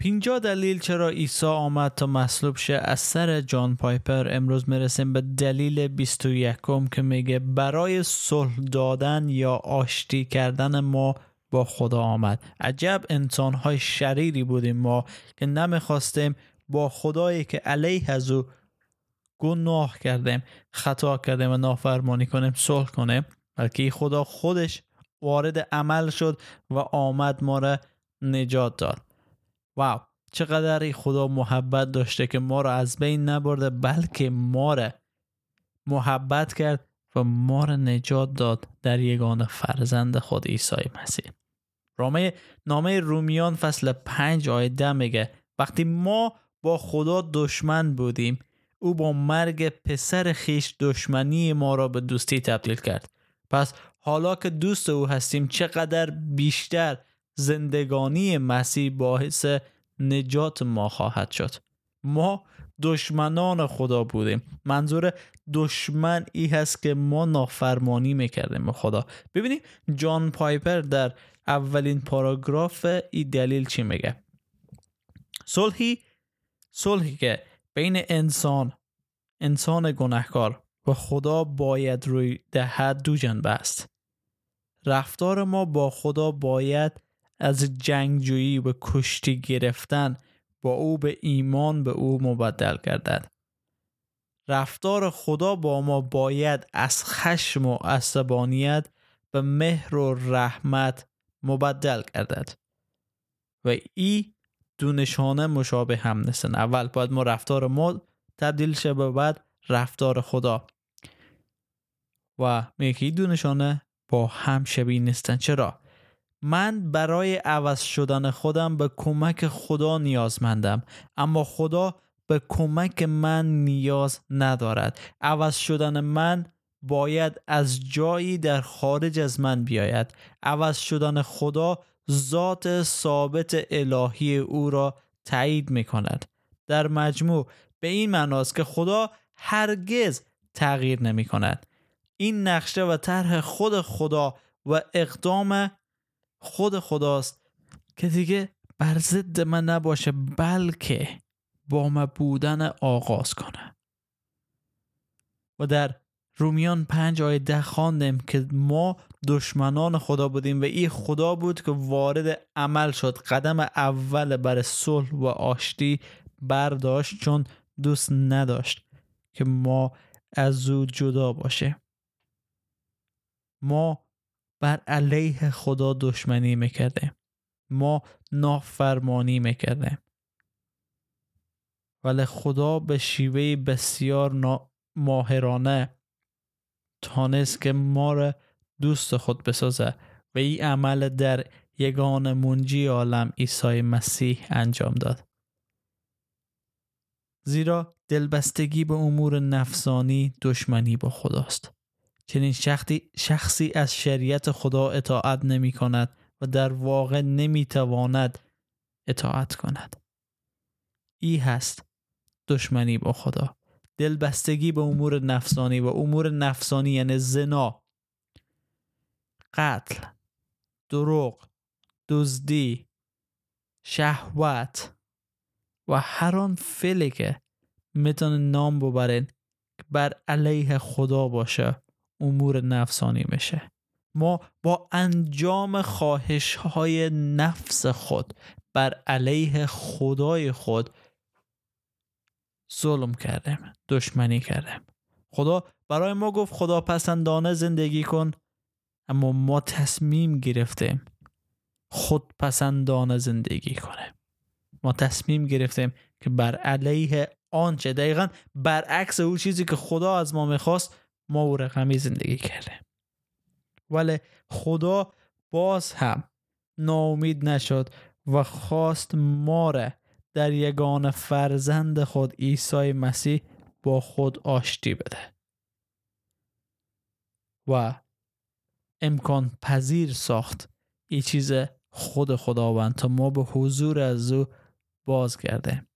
پینجا دلیل چرا عیسی آمد تا مصلوب شه؟ از سر جان پایپر امروز می‌رسیم به دلیل 21 که میگه برای صلح دادن یا آشتی کردن ما با خدا آمد. عجب انسان های شریری بودیم ما که نمی‌خواستیم با خدایی که علیه از او گناه کردیم خطا کردیم و نافرمانی کنیم صلح کنیم. بلکه خدا خودش وارد عمل شد و آمد ما را نجات داد. واو چقدر خدا محبت داشته که ما را از بین نبرده بلکه ما را محبت کرد و ما را نجات داد در یگان فرزند خود عیسی مسیح. رامه نامه رومیان فصل پنج آیه ده میگه وقتی ما با خدا دشمن بودیم او با مرگ پسر خیش دشمنی ما را به دوستی تبدیل کرد. پس حالا که دوست او هستیم چقدر بیشتر زندگانی مسیح باعث نجات ما خواهد شد. ما دشمنان خدا بودیم. منظور دشمن ای هست که ما نافرمانی می‌کردیم به خدا. ببینید جان پایپر در اولین پاراگراف ای دلیل چی میگه؟ صلحی صلحی که بین انسان انسان گناهکار و خدا باید روی دهد دو جنبه است. رفتار ما با خدا باید از جنگجویی و کشتی گرفتن با او به ایمان به او مبدل گردد رفتار خدا با ما باید از خشم و عصبانیت به مهر و رحمت مبدل گردد و ای دو نشانه مشابه هم نیستن اول باید ما رفتار ما تبدیل شه به بعد رفتار خدا. و میگه دو نشانه با هم شبیه نیستن. چرا؟ من برای عوض شدن خودم به کمک خدا نیازمندم اما خدا به کمک من نیاز ندارد. عوض شدن من باید از جایی در خارج از من بیاید. عوض شدن خدا ذات ثابت الهی او را تایید می کند در مجموع به این معناست که خدا هرگز تغییر نمی کند این نقشه و طرح خود خدا و اقدام خود خداست که دیگه بر ضد من نباشه بلکه با ما بودن آغاز کنه. و در رومیان پنج آیه ده خواندیم که ما دشمنان خدا بودیم و این خدا بود که وارد عمل شد. قدم اول بر صلح و آشتی برداشت چون دوست نداشت که ما از او جدا باشه. ما بر علیه خدا دشمنی می‌کرده. ما نافرمانی می‌کرده ولی خدا به شیوه بسیار ماهرانه تانست که ما را دوست خود بسازه و این عمل در یگان منجی عالم عیسی مسیح انجام داد. زیرا دلبستگی به امور نفسانی دشمنی با خداست. چنین شخصی, شخصی از شریعت خدا اطاعت نمی کند و در واقع نمی تواند اطاعت کند. ای هست دشمنی با خدا. دلبستگی به امور نفسانی و امور نفسانی یعنی زنا. قتل دروغ دزدی شهوت و هر آن فعلی که می‌تونه نام ببرین بر علیه خدا باشه. امور نفسانی میشه ما با انجام خواهش های نفس خود بر علیه خدای خود ظلم کردیم دشمنی کردیم. خدا برای ما گفت خدا پسندانه زندگی کن اما ما تصمیم گرفتیم خود پسندانه زندگی کنیم. ما تصمیم گرفتیم که بر علیه آنچه دقیقا برعکس او چیزی که خدا از ما می‌خواست ما او رقمی زندگی کرده ولی خدا باز هم ناامید نشد و خواست ما را در یگان فرزند خود عیسی مسیح با خود آشتی بده. و امکان پذیر ساخت این چیز خود خداوند تا ما به حضور از او بازگرده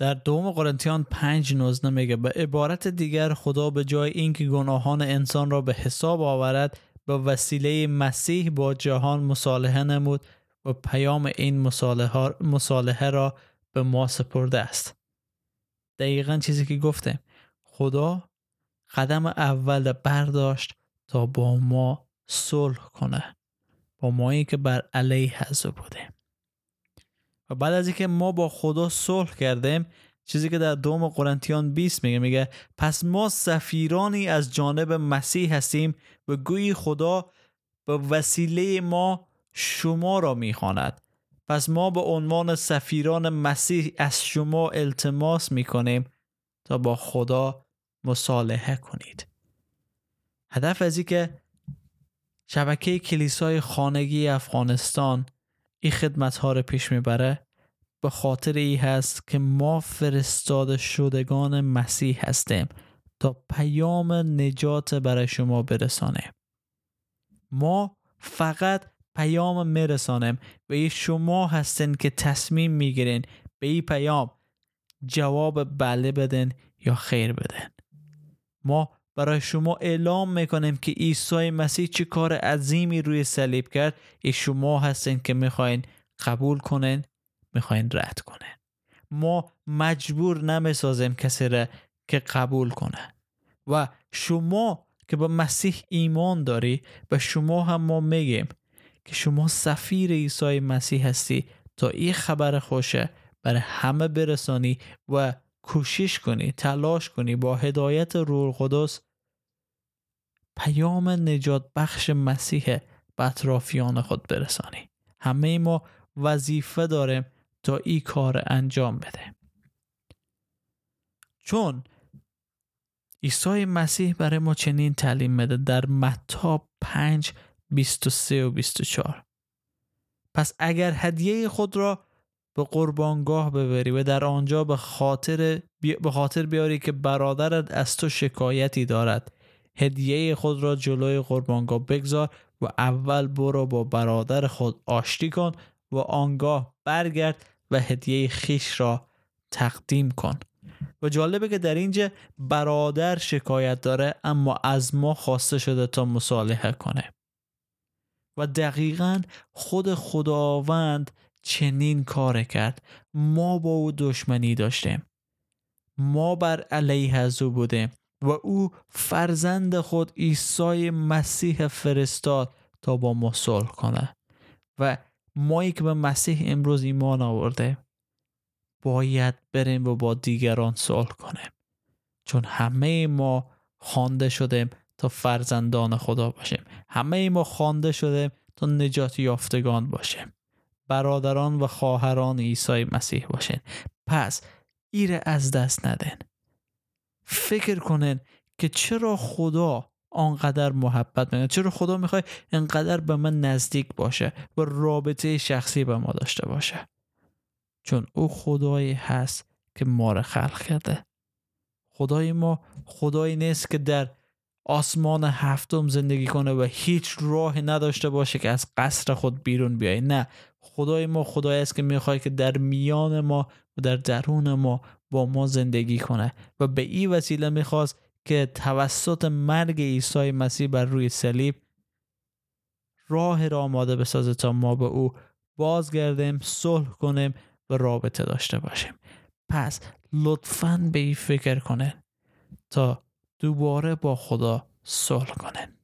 در دوم قرنتیان پنج نوزنه میگه به عبارت دیگر خدا به جای اینکه گناهان انسان را به حساب آورد به وسیله مسیح با جهان مصالحه نمود و پیام این مصالحه را به ما سپرده است. دقیقا چیزی که گفتم خدا قدم اول برداشت تا با ما صلح کنه با مایی که بر علیه هزو بوده. و بعد از اینکه ما با خدا صلح کردیم چیزی که در دوم قرنتیان 20 میگه میگه پس ما سفیرانی از جانب مسیح هستیم و گویی خدا به وسیله ما شما را می‌خواند. پس ما به عنوان سفیران مسیح از شما التماس می‌کنیم تا با خدا مصالحه کنید. هدف از که شبکه کلیسای خانگی افغانستان این خدمت ها رو پیش می‌بره به خاطر ای هست که ما فرستاده شدگان مسیح هستیم تا پیام نجات برای شما برسانیم ما فقط پیام میرسانیم. و ای شما هستین که تصمیم می‌گیرین به این پیام جواب بله بدن یا خیر بدن ما برای شما اعلام می‌کنیم که عیسی مسیح چه کار عظیمی روی صلیب کرد. ای شما هستین که می‌خواین قبول کنین می‌خواین رد کنین. ما مجبور نمی‌سازیم کسی را که قبول کنه. و شما که به مسیح ایمان داری به شما هم ما میگیم که شما سفیر عیسی مسیح هستی تا این خبر خوشه برای همه برسانی و کوشش کنی تلاش کنی با هدایت روح القدس پیام نجات بخش مسیح به اطرافیان خود برسانی. همه ما وظیفه داریم تا این کار انجام بده. چون عیسی مسیح برای ما چنین تعلیم میده در متا 5 23 و 24 پس اگر هدیه خود را به قربانگاه ببری و در آنجا به خاطر به خاطر بیاری که برادرت از تو شکایتی دارد. هدیه خود را جلوی قربانگاه بگذار و اول برو با برادر خود آشتی کن و آنگاه برگرد و هدیه خیش را تقدیم کن. و جالبه که در اینجا برادر شکایت داره اما از ما خواسته شده تا مصالحه کنه. و دقیقا خود خداوند چنین کار کرد. ما با او دشمنی داشتیم. ما بر علیه از او بودیم و او فرزند خود عیسی مسیح فرستاد تا با ما صلح کنه و ما که به مسیح امروز ایمان آورده باید بریم و با دیگران صلح کنیم. چون همه ما خوانده شدیم تا فرزندان خدا باشیم. همه ما خوانده شدیم تا نجات یافتگان باشیم. برادران و خواهران عیسی مسیح باشین. پس ایره از دست ندن فکر کنن که چرا خدا آنقدر محبت می‌کنه؟ چرا خدا می‌خواد انقدر به من نزدیک باشه و رابطه شخصی به ما داشته باشه؟ چون او خدایی هست که ما را خلق کرده. خدای ما خدایی نیست که در آسمان هفتم زندگی کنه و هیچ راه نداشته باشه که از قصر خود بیرون بیای. نه خدای ما خدایی است که می‌خواد که در میان ما و در درون ما با ما زندگی کنه و به این وسیله می‌خواست که توسط مرگ عیسی مسیح بر روی صلیب راه را آماده بسازه تا ما به او بازگردیم صلح کنیم و رابطه داشته باشیم. پس لطفا به این فکر کنه تا دوباره با خدا صلح کنه.